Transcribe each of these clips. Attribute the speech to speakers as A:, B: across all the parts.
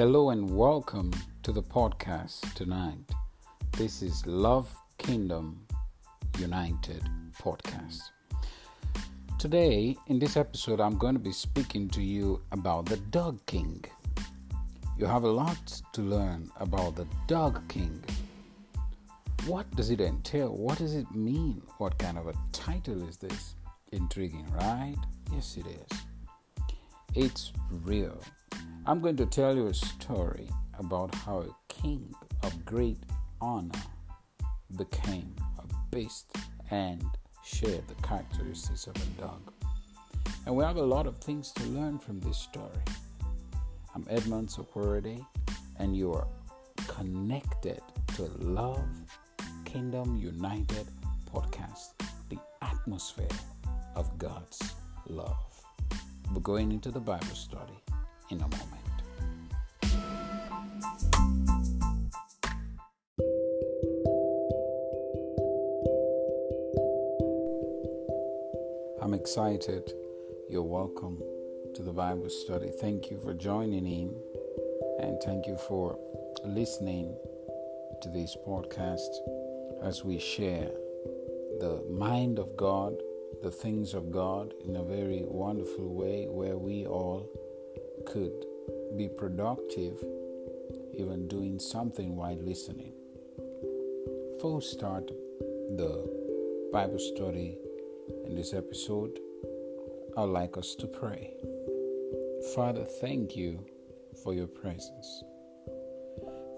A: Hello and welcome to the podcast tonight. This is Love Kingdom United podcast. Today, in this episode, I'm going to be speaking to you about the Dog King. You have a lot to learn about the Dog King. What does it entail? What does it mean? What kind of a title is this? Intriguing, right? Yes, it is. It's real. I'm going to tell you a story about how a king of great honor became a beast and shared the characteristics of a dog. And we have a lot of things to learn from this story. I'm Edmund Sokorode, and you are connected to Love Kingdom United podcast, the atmosphere of God's love. We're going into the Bible study in a moment. Excited. You're welcome to the Bible study. Thank you for joining in and thank you for listening to this podcast as we share the mind of God, the things of God in a very wonderful way where we all could be productive even doing something while listening. We start the Bible study in this episode, I'd like us to pray. Father, thank you for your presence.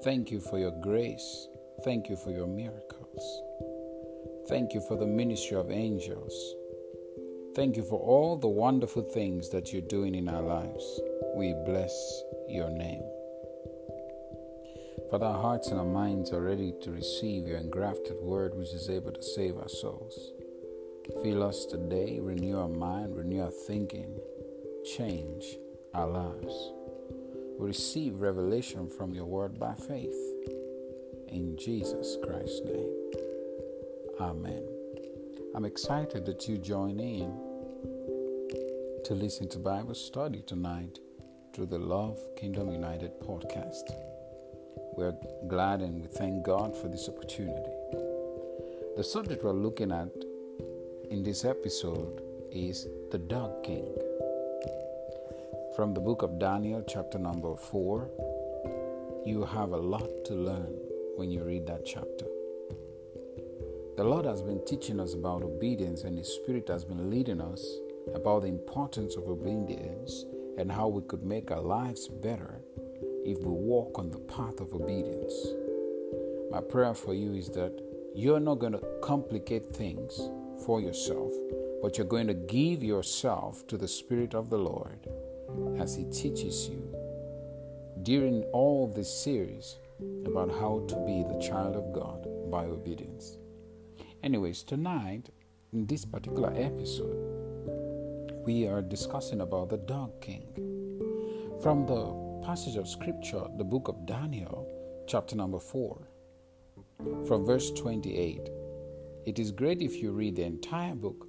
A: Thank you for your grace. Thank you for your miracles. Thank you for the ministry of angels. Thank you for all the wonderful things that you're doing in our lives. We bless your name. Father, our hearts and our minds are ready to receive your engrafted word, which is able to save our souls. Fill us today, renew our mind, renew our thinking, change our lives. We receive revelation from your word by faith. In Jesus Christ's name. Amen. I'm excited that you join in to listen to Bible study tonight through the Love Kingdom United podcast. We're glad and we thank God for this opportunity. The subject we're looking at in this episode is the Dog King. From the book of Daniel, chapter number 4, you have a lot to learn when you read that chapter. The Lord has been teaching us about obedience, and His Spirit has been leading us about the importance of obedience and how we could make our lives better if we walk on the path of obedience. My prayer for you is that you're not going to complicate things for yourself, but you're going to give yourself to the Spirit of the Lord as He teaches you during all this series about how to be the child of God by obedience. Anyways, tonight, in this particular episode, we are discussing about the dog king. From the passage of scripture, the book of Daniel, chapter number 4, from verse 28. It is great if you read the entire book,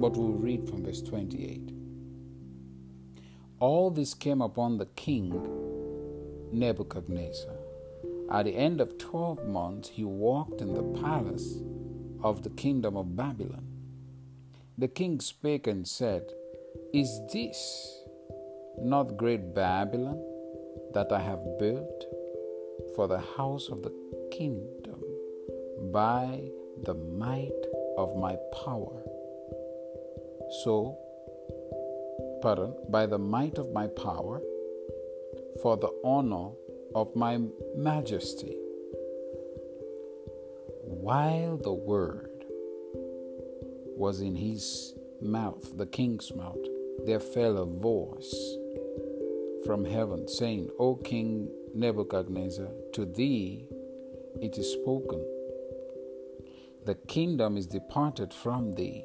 A: but we'll read from verse 28. All this came upon the king Nebuchadnezzar at the end of 12 months, he walked in the palace of the kingdom of Babylon. The king spake and said, Is this not great Babylon that I have built for the house of the kingdom by the might of my power? So, pardon, by the might of my power, for the honor of my majesty. While the word was in his mouth, the king's mouth, there fell a voice from heaven saying, O King Nebuchadnezzar, to thee it is spoken. The kingdom is departed from thee,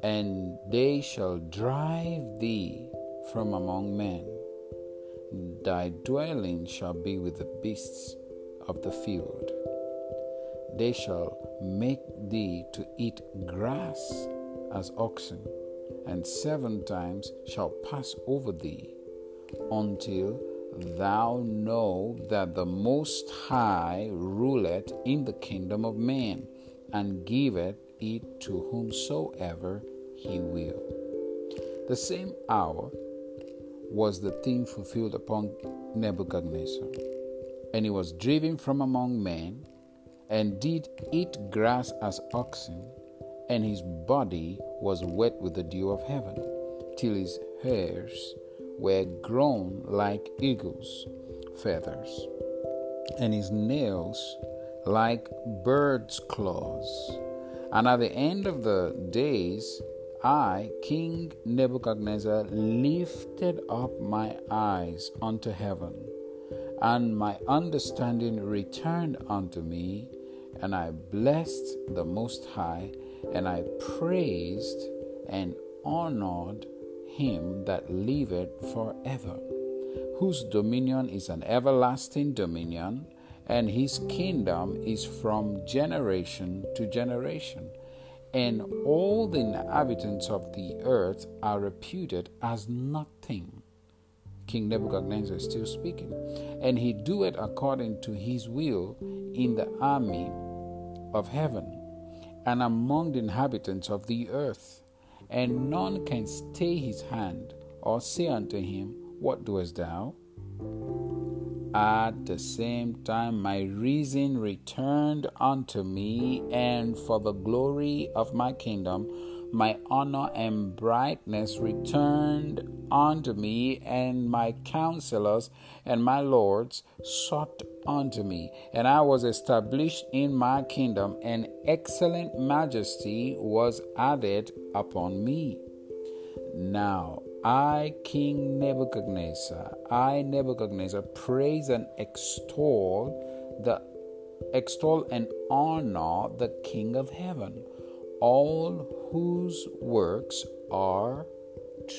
A: and they shall drive thee from among men Thy dwelling shall be with the beasts of the field. They shall make thee to eat grass as oxen, and seven times shall pass over thee, until thou know that the Most High ruleth in the kingdom of men, and giveth it to whomsoever he will. The same hour was the thing fulfilled upon Nebuchadnezzar, and he was driven from among men, and did eat grass as oxen, and his body was wet with the dew of heaven, till his hairs were grown like eagles' feathers, and his nails like birds' claws. And at the end of the days, I, King Nebuchadnezzar, lifted up my eyes unto heaven, and my understanding returned unto me, and I blessed the Most High, and I praised and honored him that liveth forever, whose dominion is an everlasting dominion, and his kingdom is from generation to generation. And all the inhabitants of the earth are reputed as nothing. King Nebuchadnezzar is still speaking. And he doeth according to his will in the army of heaven and among the inhabitants of the earth and none can stay his hand or say unto him, What doest thou? At the same time, my reason returned unto me, and for the glory of my kingdom, my honor and brightness returned unto me, and my counselors and my lords sought unto me, and I was established in my kingdom, and excellent majesty was added upon me. Now, I, King Nebuchadnezzar, I, Nebuchadnezzar, praise and extol the extol and honor the King of heaven all whose works are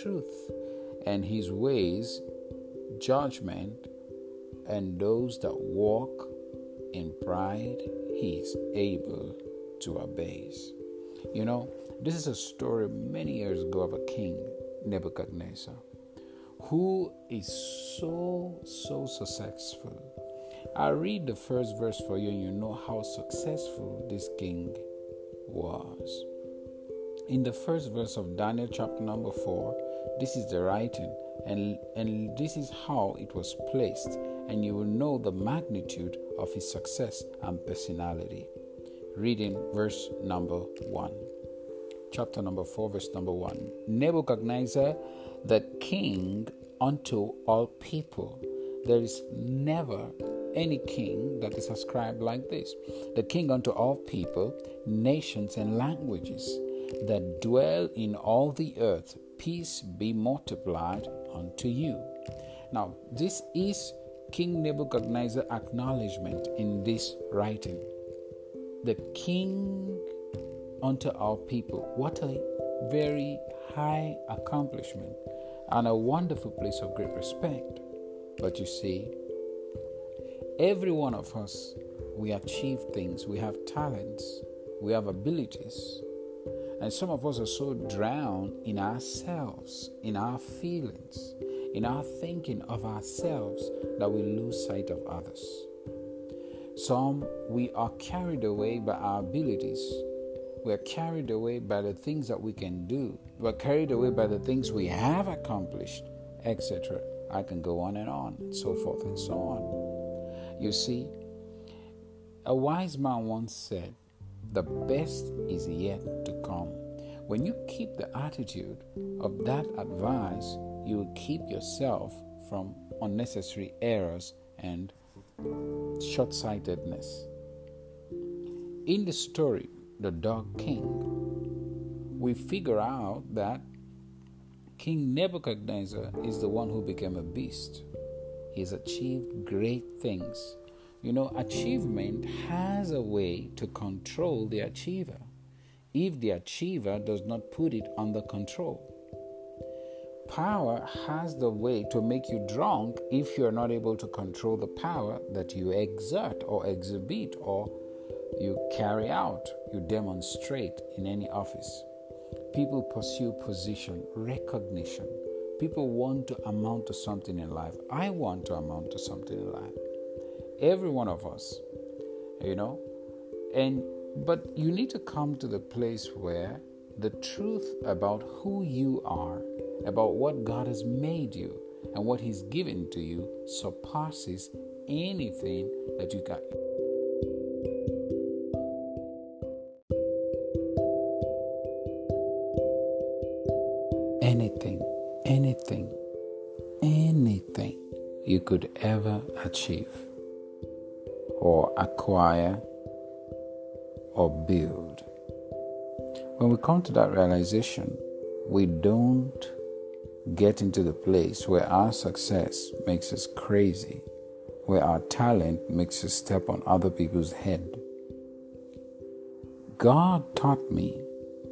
A: truth, and his ways judgment, and those that walk in pride he is able to abase. You know, this is a story many years ago of a king, Nebuchadnezzar, who is so, so successful. I'll read the first verse for you, and you know how successful this king was. In the first verse of Daniel chapter number 4, this is the writing, and, and this is how it was placed, and you will know the magnitude of his success and personality. Reading verse number 1. Chapter number 4, verse number 1. Nebuchadnezzar, the king unto all people. There is never any king that is ascribed like this the king unto all people, nations, and languages that dwell in all the earth, peace be multiplied unto you. Now, this is King Nebuchadnezzar acknowledgement in this writing. The king unto our people. What a very high accomplishment and a wonderful place of great respect. But you see, Every one of us, we achieve things, we have talents, we have abilities. And some of us are so drowned in ourselves, in our feelings, in our thinking of ourselves that we lose sight of others. Some, we are carried away by our abilities. We are carried away by the things that we can do. We are carried away by the things we have accomplished, etc. I can go on and on, and so forth and so on. You see, a wise man once said, The best is yet to come. When you keep the attitude of that advice, you will keep yourself from unnecessary errors and short sightedness. In the story, The Dog King, we figure out that King Nebuchadnezzar is the one who became a beast. He has achieved great things. You know, achievement has a way to control the achiever if the achiever does not put it under control. Power has the way to make you drunk if you are not able to control the power that you exert or exhibit or you carry out, you demonstrate in any office. People pursue position, recognition, People want to amount to something in life. I want to amount to something in life. Every one of us, you know. And but you need to come to the place where the truth about who you are, about what God has made you, and what He's given to you surpasses anything that you got. Anything, anything, anything you could ever achieve or acquire or build. When we come to that realization, we don't get into the place where our success makes us crazy, where our talent makes us step on other people's head. God taught me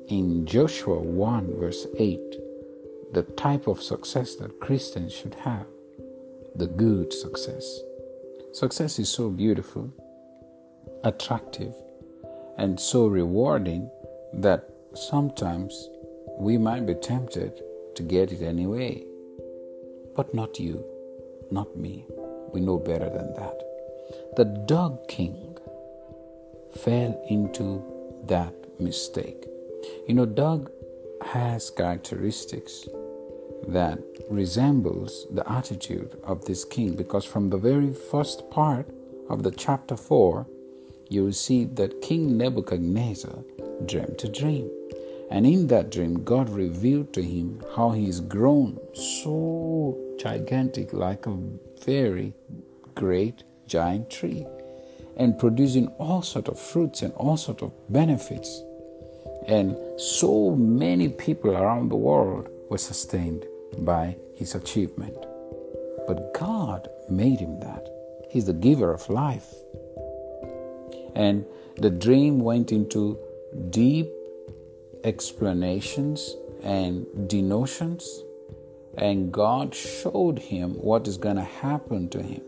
A: in Joshua 1, verse 8, the type of success that Christians should have the good success. Success is so beautiful, attractive, and so rewarding that sometimes we might be tempted to get it anyway. But not you, not me. We know better than that. The dog king fell into that mistake. You know, dog has characteristics that resembles the attitude of this king because from the very first part of the chapter 4 you will see that King Nebuchadnezzar dreamt a dream. And in that dream, God revealed to him how he is grown so gigantic, like a very great giant tree, and producing all sort of fruits and all sort of benefits. And so many people around the world were sustained by his achievement. But God made him that. He's the giver of life. And the dream went into deep explanations and denotions, and God showed him what is going to happen to him.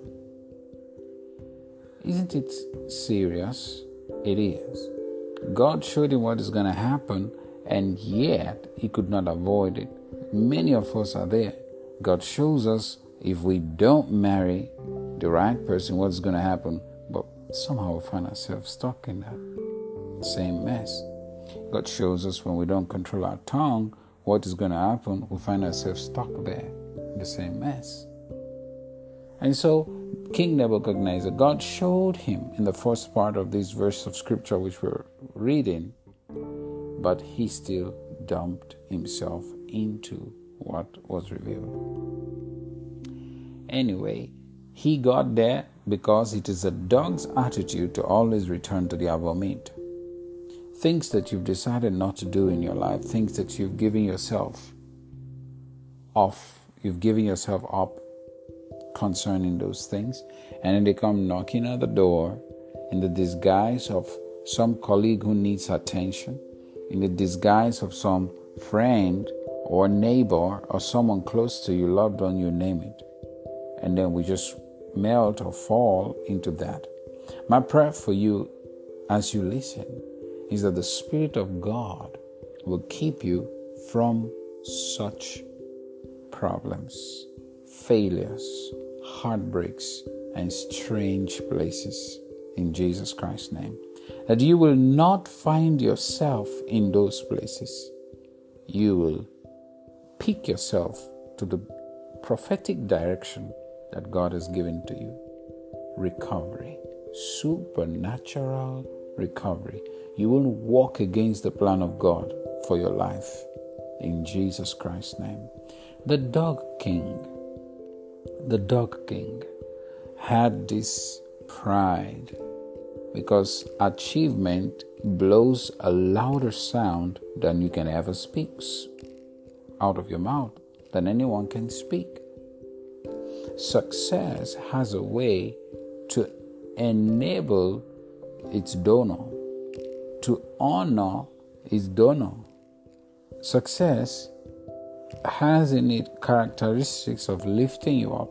A: Isn't it serious? It is. God showed him what is going to happen, and yet he could not avoid it. Many of us are there. God shows us if we don't marry the right person, what's going to happen somehow we find ourselves stuck in that same mess. God shows us when we don't control our tongue what is going to happen, we find ourselves stuck there in the same mess. And so, King Nebuchadnezzar, God showed him in the first part of this verse of scripture which we're reading, but he still dumped himself into what was revealed. Anyway, he got there because it is a dog's attitude to always return to the vomit. Things that you've decided not to do in your life, things that you've given yourself off, you've given yourself up concerning those things, and then they come knocking at the door in the disguise of some colleague who needs attention, in the disguise of some friend or neighbor or someone close to you, loved one, you name it. And then we just melt or fall into that. My prayer for you as you listen is that the Spirit of God will keep you from such problems, failures, heartbreaks, and strange places in Jesus Christ's name. That you will not find yourself in those places. You will pick yourself to the prophetic direction that God has given to you. Recovery, supernatural recovery. You won't walk against the plan of God for your life. In Jesus Christ's name. The dog king, the dog king had this pride because achievement blows a louder sound than you can ever speak out of your mouth, than anyone can speak. Success has a way to enable its donor to honor its donor. Success has in it characteristics of lifting you up.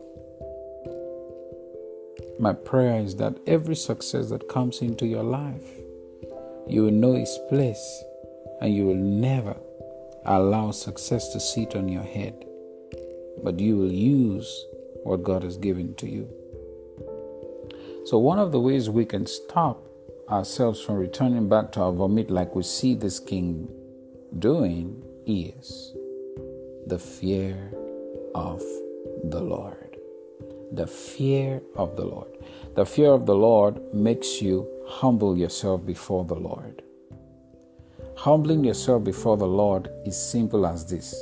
A: My prayer is that every success that comes into your life, you will know its place and you will never allow success to sit on your head. but you will use what God has given to you. So, one of the ways we can stop ourselves from returning back to our vomit, like we see this king doing, is the fear of the Lord. The fear of the Lord. The fear of the Lord makes you humble yourself before the Lord. Humbling yourself before the Lord is simple as this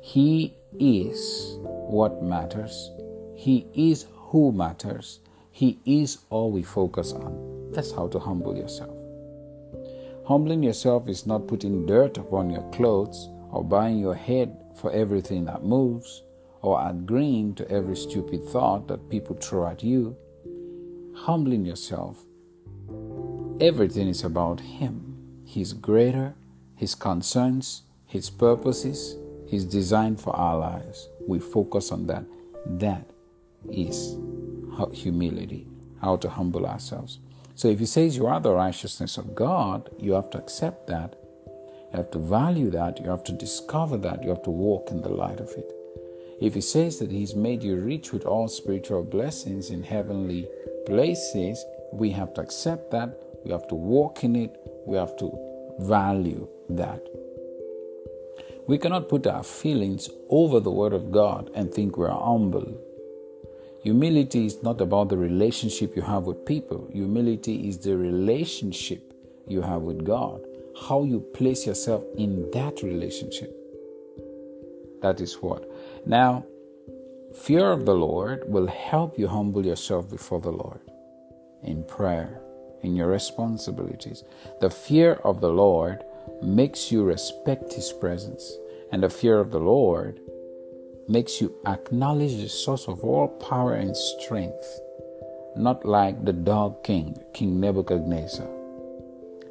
A: He is what matters, He is who matters, He is all we focus on. That's how to humble yourself. Humbling yourself is not putting dirt upon your clothes or buying your head for everything that moves or agreeing to every stupid thought that people throw at you. Humbling yourself, everything is about Him. He's greater, His concerns, His purposes, His design for our lives. We focus on that. That is humility, how to humble ourselves. So if He says you are the righteousness of God, you have to accept that. You have to value that. You have to discover that. You have to walk in the light of it. If He says that He's made you rich with all spiritual blessings in heavenly places, we have to accept that. We have to walk in it. We have to value that. We cannot put our feelings over the Word of God and think we're humble. Humility is not about the relationship you have with people, humility is the relationship you have with God, how you place yourself in that relationship. That is what. Now, fear of the Lord will help you humble yourself before the Lord in prayer, in your responsibilities. The fear of the Lord makes you respect His presence, and the fear of the Lord makes you acknowledge the source of all power and strength, not like the dog king, King Nebuchadnezzar.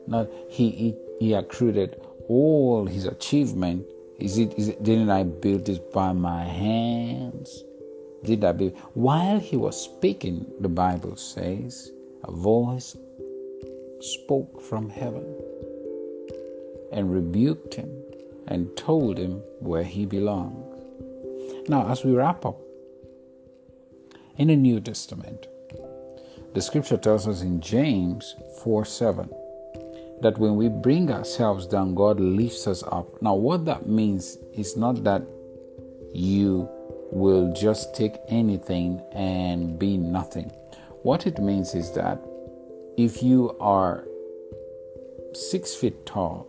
A: Now, he he, he accrued all his achievement. Is it, is it didn't I build this by my hands? Did I build while he was speaking, the Bible says, a voice spoke from heaven and rebuked him and told him where he belonged. Now, as we wrap up, in the New Testament, the scripture tells us in James 4 7 that when we bring ourselves down, God lifts us up. Now, what that means is not that you will just take anything and be nothing. What it means is that if you are six feet tall,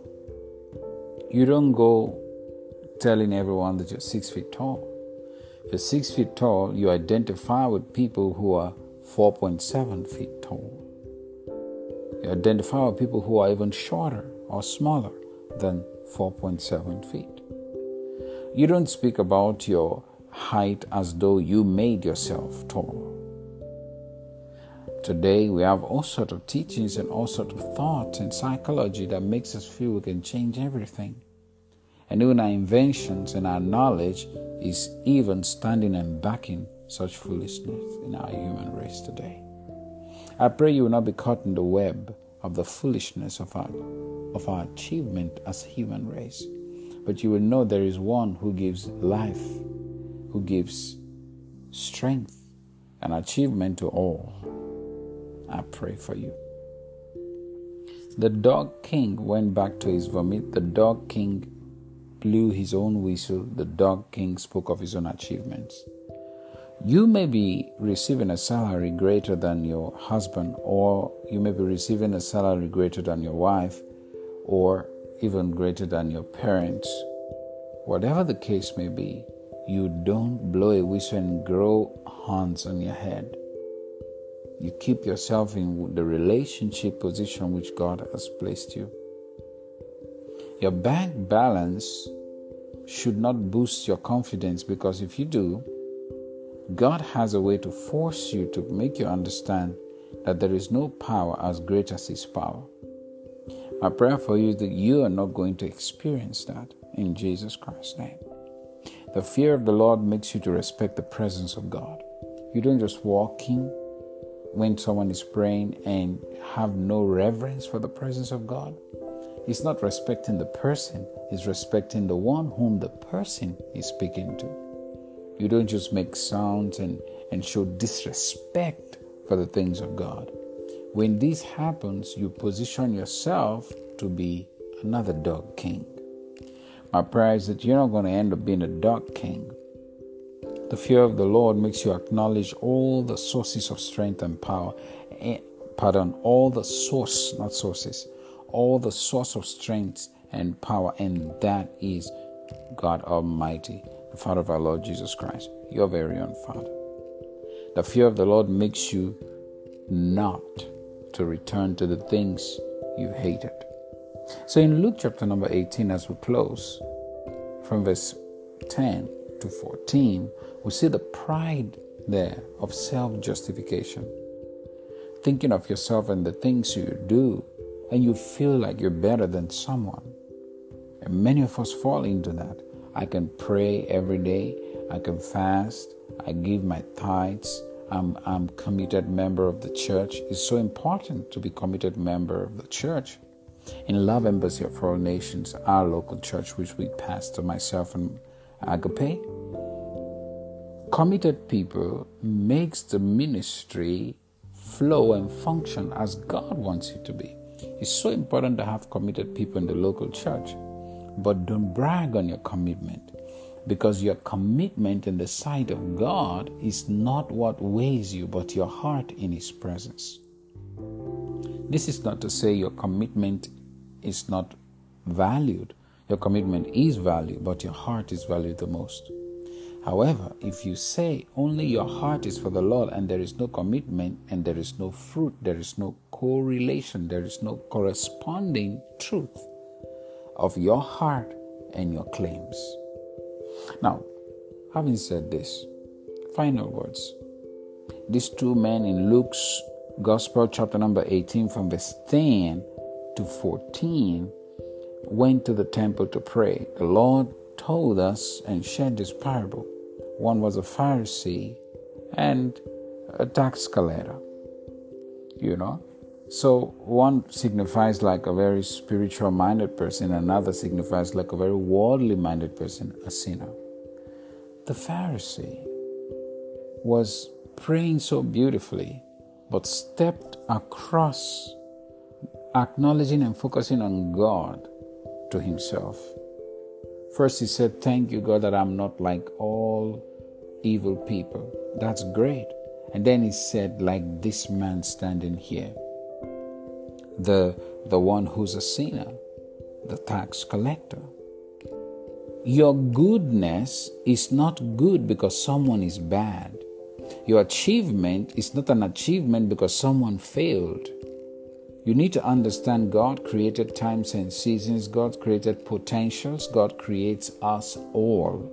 A: you don't go telling everyone that you're six feet tall. If you're six feet tall, you identify with people who are 4.7 feet tall. You identify with people who are even shorter or smaller than 4.7 feet. You don't speak about your height as though you made yourself tall. Today we have all sorts of teachings and all sorts of thoughts and psychology that makes us feel we can change everything. And even our inventions and our knowledge is even standing and backing such foolishness in our human race today. I pray you will not be caught in the web of the foolishness of our, of our achievement as human race, but you will know there is one who gives life, who gives strength and achievement to all. I pray for you. The dog king went back to his vomit. The dog king blew his own whistle, the dog king spoke of his own achievements. You may be receiving a salary greater than your husband, or you may be receiving a salary greater than your wife, or even greater than your parents. Whatever the case may be, you don't blow a whistle and grow horns on your head. You keep yourself in the relationship position which God has placed you. Your bank balance should not boost your confidence because if you do, God has a way to force you to make you understand that there is no power as great as His power. My prayer for you is that you are not going to experience that in Jesus Christ's name. The fear of the Lord makes you to respect the presence of God. You don't just walk in when someone is praying and have no reverence for the presence of God. He's not respecting the person, he's respecting the one whom the person is speaking to. You don't just make sounds and, and show disrespect for the things of God. When this happens, you position yourself to be another dog king. My prayer is that you're not going to end up being a dog king. The fear of the Lord makes you acknowledge all the sources of strength and power. Eh, pardon, all the source, not sources, all the source of strength and power, and that is God Almighty, the Father of our Lord Jesus Christ, your very own Father. The fear of the Lord makes you not to return to the things you hated. So in Luke chapter number 18, as we close, from verse 10 to 14, we see the pride there of self justification. Thinking of yourself and the things you do, and you feel like you're better than someone. And many of us fall into that. I can pray every day, I can fast, I give my tithes, I'm, I'm committed member of the church. It's so important to be committed member of the church. In Love Embassy of All Nations, our local church, which we pastor myself and Agape, committed people makes the ministry flow and function as God wants it to be. It's so important to have committed people in the local church, but don't brag on your commitment because your commitment in the sight of God is not what weighs you, but your heart in His presence. This is not to say your commitment is not valued. Your commitment is valued, but your heart is valued the most. However, if you say only your heart is for the Lord and there is no commitment and there is no fruit, there is no correlation, there is no corresponding truth of your heart and your claims now, having said this, final words. These two men in Luke's Gospel, chapter number 18, from verse 10 to 14, went to the temple to pray. The Lord told us and shared this parable. One was a Pharisee and a tax collector. You know? So one signifies like a very spiritual minded person, another signifies like a very worldly minded person, a sinner. The Pharisee was praying so beautifully, but stepped across acknowledging and focusing on God to himself. First, he said, Thank you, God, that I'm not like all evil people. That's great. And then he said, like this man standing here, the, the one who's a sinner, the tax collector. Your goodness is not good because someone is bad. Your achievement is not an achievement because someone failed. You need to understand God created times and seasons, God created potentials, God creates us all.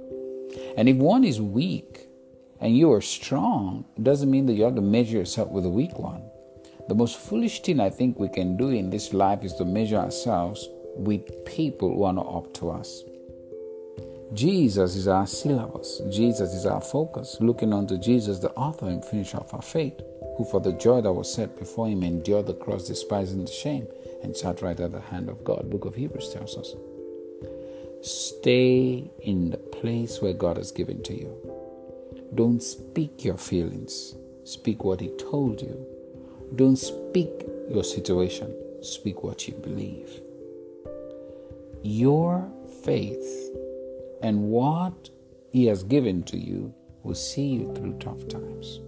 A: And if one is weak and you are strong, it doesn't mean that you have to measure yourself with a weak one. The most foolish thing I think we can do in this life is to measure ourselves with people who are not up to us. Jesus is our syllabus. Jesus is our focus. Looking unto Jesus, the author and finisher of our faith, who for the joy that was set before him endured the cross, despising the shame, and sat right at the hand of God. Book of Hebrews tells us. Stay in the place where God has given to you. Don't speak your feelings. Speak what He told you. Don't speak your situation. Speak what you believe. Your faith and what He has given to you will see you through tough times.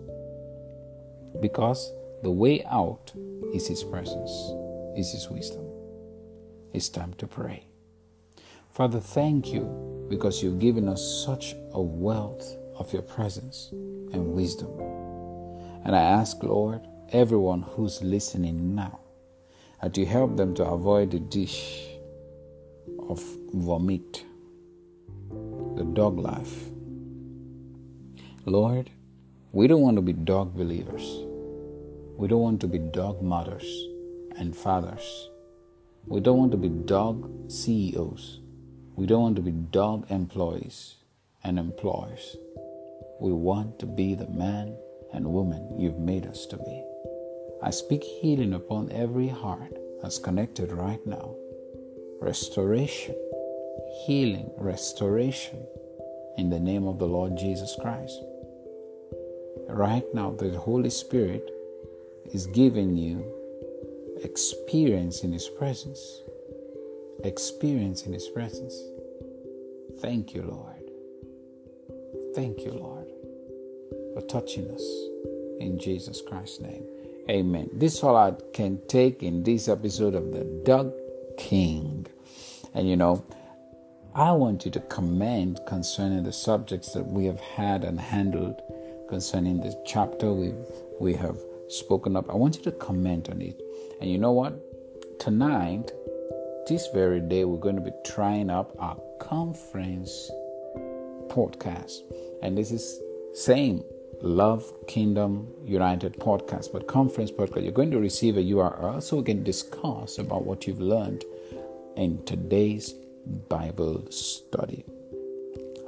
A: Because the way out is His presence, is His wisdom. It's time to pray. Father, thank you because you've given us such a wealth of your presence and wisdom. And I ask, Lord, everyone who's listening now, that you help them to avoid the dish of vomit the dog life. Lord, we don't want to be dog believers. We don't want to be dog mothers and fathers. We don't want to be dog CEOs. We don't want to be dog employees and employers. We want to be the man and woman you've made us to be. I speak healing upon every heart that's connected right now. Restoration healing, restoration, in the name of the Lord Jesus Christ. Right now, the Holy Spirit is giving you experience in His presence. Experience in His presence. Thank you, Lord. Thank you, Lord, for touching us in Jesus Christ's name. Amen. This is all I can take in this episode of the Dog King. And you know, I want you to comment concerning the subjects that we have had and handled concerning this chapter we we have spoken up. I want you to comment on it. And you know what? Tonight, this very day, we're going to be trying up our conference podcast. And this is same Love Kingdom United podcast, but conference podcast. You're going to receive a URL so we can discuss about what you've learned in today's Bible study.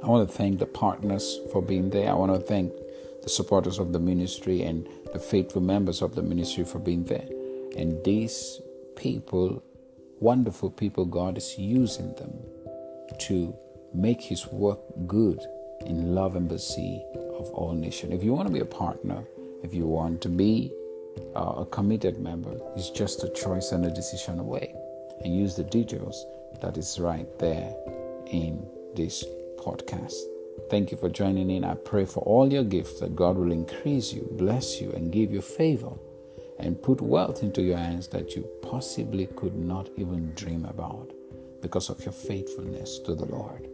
A: I want to thank the partners for being there. I want to thank the supporters of the ministry and the faithful members of the ministry for being there. And these people, wonderful people, God is using them to make His work good in Love Embassy of all nations. If you want to be a partner, if you want to be uh, a committed member, it's just a choice and a decision away. And use the details that is right there in this podcast. Thank you for joining in. I pray for all your gifts that God will increase you, bless you, and give you favor and put wealth into your hands that you possibly could not even dream about because of your faithfulness to the Lord.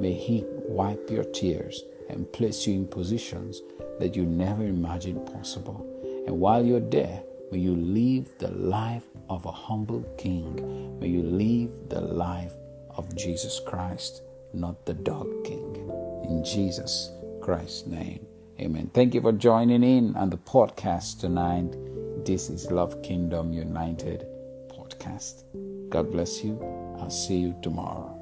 A: May He wipe your tears and place you in positions that you never imagined possible. And while you're there, may you live the life of a humble king. May you live the life of Jesus Christ, not the dog king. In Jesus Christ's name. Amen. Thank you for joining in on the podcast tonight. This is Love Kingdom United podcast. God bless you. I'll see you tomorrow.